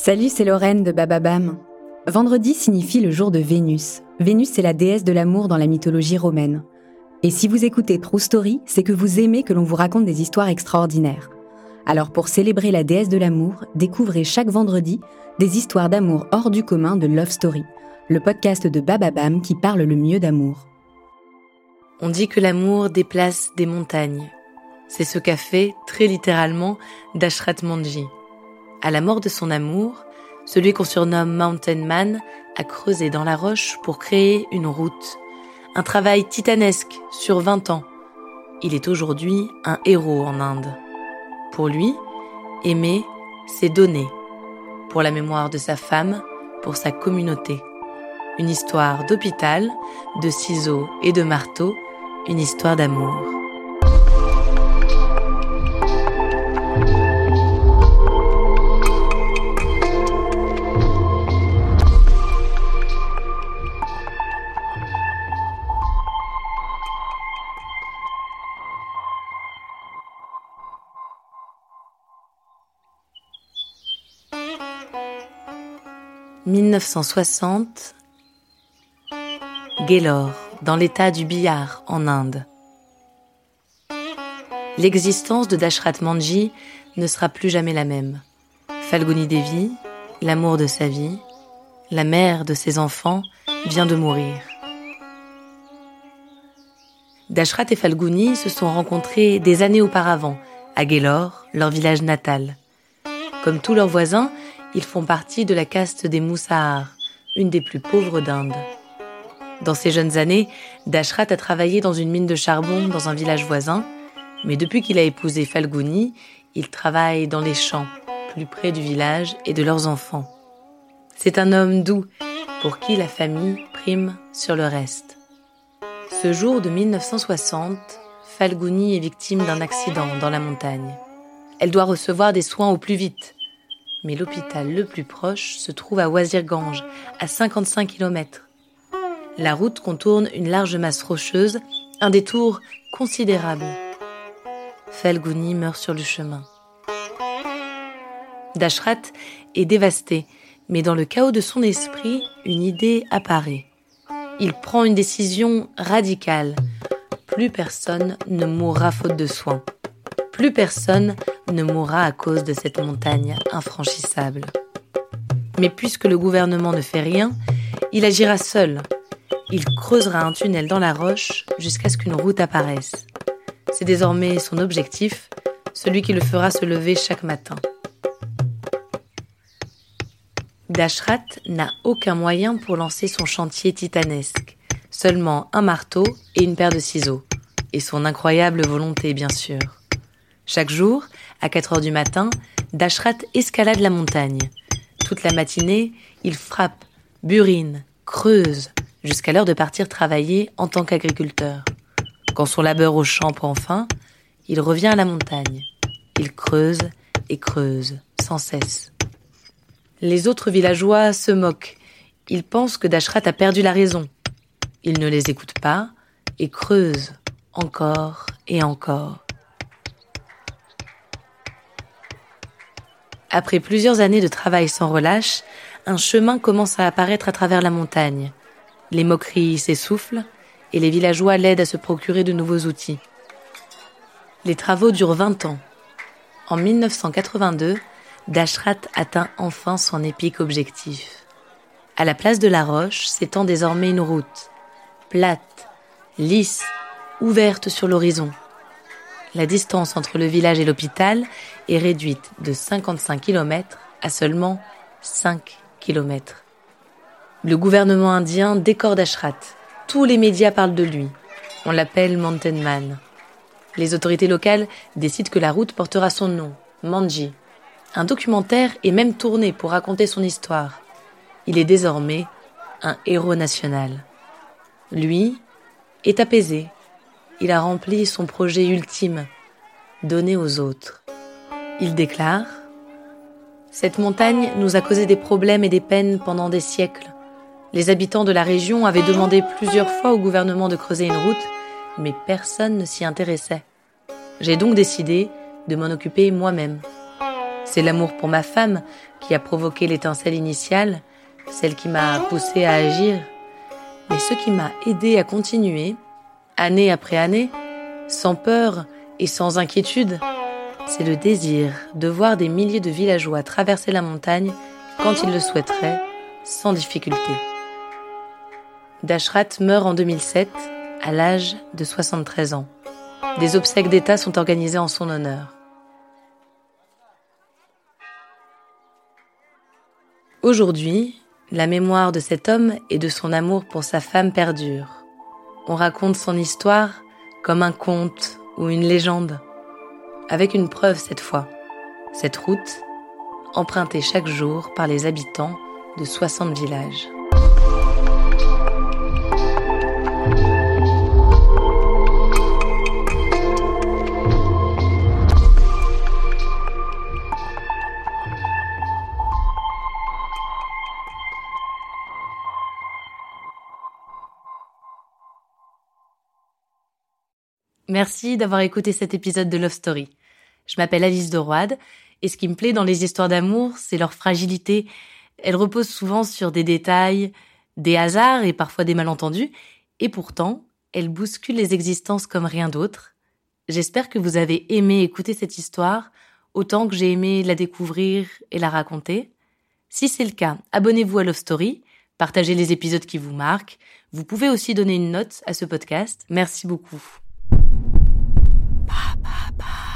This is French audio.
Salut, c'est Lorraine de Bababam. Vendredi signifie le jour de Vénus. Vénus est la déesse de l'amour dans la mythologie romaine. Et si vous écoutez True Story, c'est que vous aimez que l'on vous raconte des histoires extraordinaires. Alors pour célébrer la déesse de l'amour, découvrez chaque vendredi des histoires d'amour hors du commun de Love Story, le podcast de Bababam qui parle le mieux d'amour. On dit que l'amour déplace des montagnes. C'est ce qu'a fait, très littéralement, Dashrat Manji. À la mort de son amour, celui qu'on surnomme Mountain Man a creusé dans la roche pour créer une route. Un travail titanesque sur 20 ans. Il est aujourd'hui un héros en Inde. Pour lui, aimer, c'est donner. Pour la mémoire de sa femme, pour sa communauté. Une histoire d'hôpital, de ciseaux et de marteaux, une histoire d'amour. 1960, Gaylor, dans l'état du Bihar, en Inde. L'existence de Dashrat Manji ne sera plus jamais la même. Falguni Devi, l'amour de sa vie, la mère de ses enfants, vient de mourir. Dashrat et Falguni se sont rencontrés des années auparavant, à Gaylor, leur village natal. Comme tous leurs voisins, ils font partie de la caste des Moussahars, une des plus pauvres d'Inde. Dans ses jeunes années, Dashrat a travaillé dans une mine de charbon dans un village voisin, mais depuis qu'il a épousé Falguni, il travaille dans les champs, plus près du village et de leurs enfants. C'est un homme doux, pour qui la famille prime sur le reste. Ce jour de 1960, Falguni est victime d'un accident dans la montagne. Elle doit recevoir des soins au plus vite mais l'hôpital le plus proche se trouve à Wazirganj, à 55 km. La route contourne une large masse rocheuse, un détour considérable. Falguni meurt sur le chemin. Dashrat est dévasté, mais dans le chaos de son esprit, une idée apparaît. Il prend une décision radicale. Plus personne ne mourra faute de soins. Plus personne ne mourra à cause de cette montagne infranchissable. Mais puisque le gouvernement ne fait rien, il agira seul. Il creusera un tunnel dans la roche jusqu'à ce qu'une route apparaisse. C'est désormais son objectif, celui qui le fera se lever chaque matin. Dashrat n'a aucun moyen pour lancer son chantier titanesque, seulement un marteau et une paire de ciseaux, et son incroyable volonté bien sûr. Chaque jour, à 4 heures du matin, Dashrat escalade la montagne. Toute la matinée, il frappe, burine, creuse, jusqu'à l'heure de partir travailler en tant qu'agriculteur. Quand son labeur au champ prend fin, il revient à la montagne. Il creuse et creuse, sans cesse. Les autres villageois se moquent. Ils pensent que Dashrat a perdu la raison. Il ne les écoute pas et creuse encore et encore. Après plusieurs années de travail sans relâche, un chemin commence à apparaître à travers la montagne. Les moqueries s'essoufflent et les villageois l'aident à se procurer de nouveaux outils. Les travaux durent 20 ans. En 1982, Dashrat atteint enfin son épique objectif. À la place de la roche s'étend désormais une route, plate, lisse, ouverte sur l'horizon la distance entre le village et l'hôpital est réduite de 55 km à seulement 5 km. Le gouvernement indien décorde Ashrat. Tous les médias parlent de lui. On l'appelle Mountain Man. Les autorités locales décident que la route portera son nom, Manji. Un documentaire est même tourné pour raconter son histoire. Il est désormais un héros national. Lui est apaisé, il a rempli son projet ultime, donner aux autres. Il déclare Cette montagne nous a causé des problèmes et des peines pendant des siècles. Les habitants de la région avaient demandé plusieurs fois au gouvernement de creuser une route, mais personne ne s'y intéressait. J'ai donc décidé de m'en occuper moi-même. C'est l'amour pour ma femme qui a provoqué l'étincelle initiale, celle qui m'a poussé à agir. Mais ce qui m'a aidé à continuer, année après année, sans peur et sans inquiétude, c'est le désir de voir des milliers de villageois traverser la montagne quand ils le souhaiteraient, sans difficulté. Dashrat meurt en 2007 à l'âge de 73 ans. Des obsèques d'État sont organisées en son honneur. Aujourd'hui, la mémoire de cet homme et de son amour pour sa femme perdure. On raconte son histoire comme un conte ou une légende, avec une preuve cette fois. Cette route, empruntée chaque jour par les habitants de 60 villages. Merci d'avoir écouté cet épisode de Love Story. Je m'appelle Alice de et ce qui me plaît dans les histoires d'amour, c'est leur fragilité. Elles reposent souvent sur des détails, des hasards et parfois des malentendus, et pourtant, elles bousculent les existences comme rien d'autre. J'espère que vous avez aimé écouter cette histoire autant que j'ai aimé la découvrir et la raconter. Si c'est le cas, abonnez-vous à Love Story, partagez les épisodes qui vous marquent. Vous pouvez aussi donner une note à ce podcast. Merci beaucoup. 爸爸爸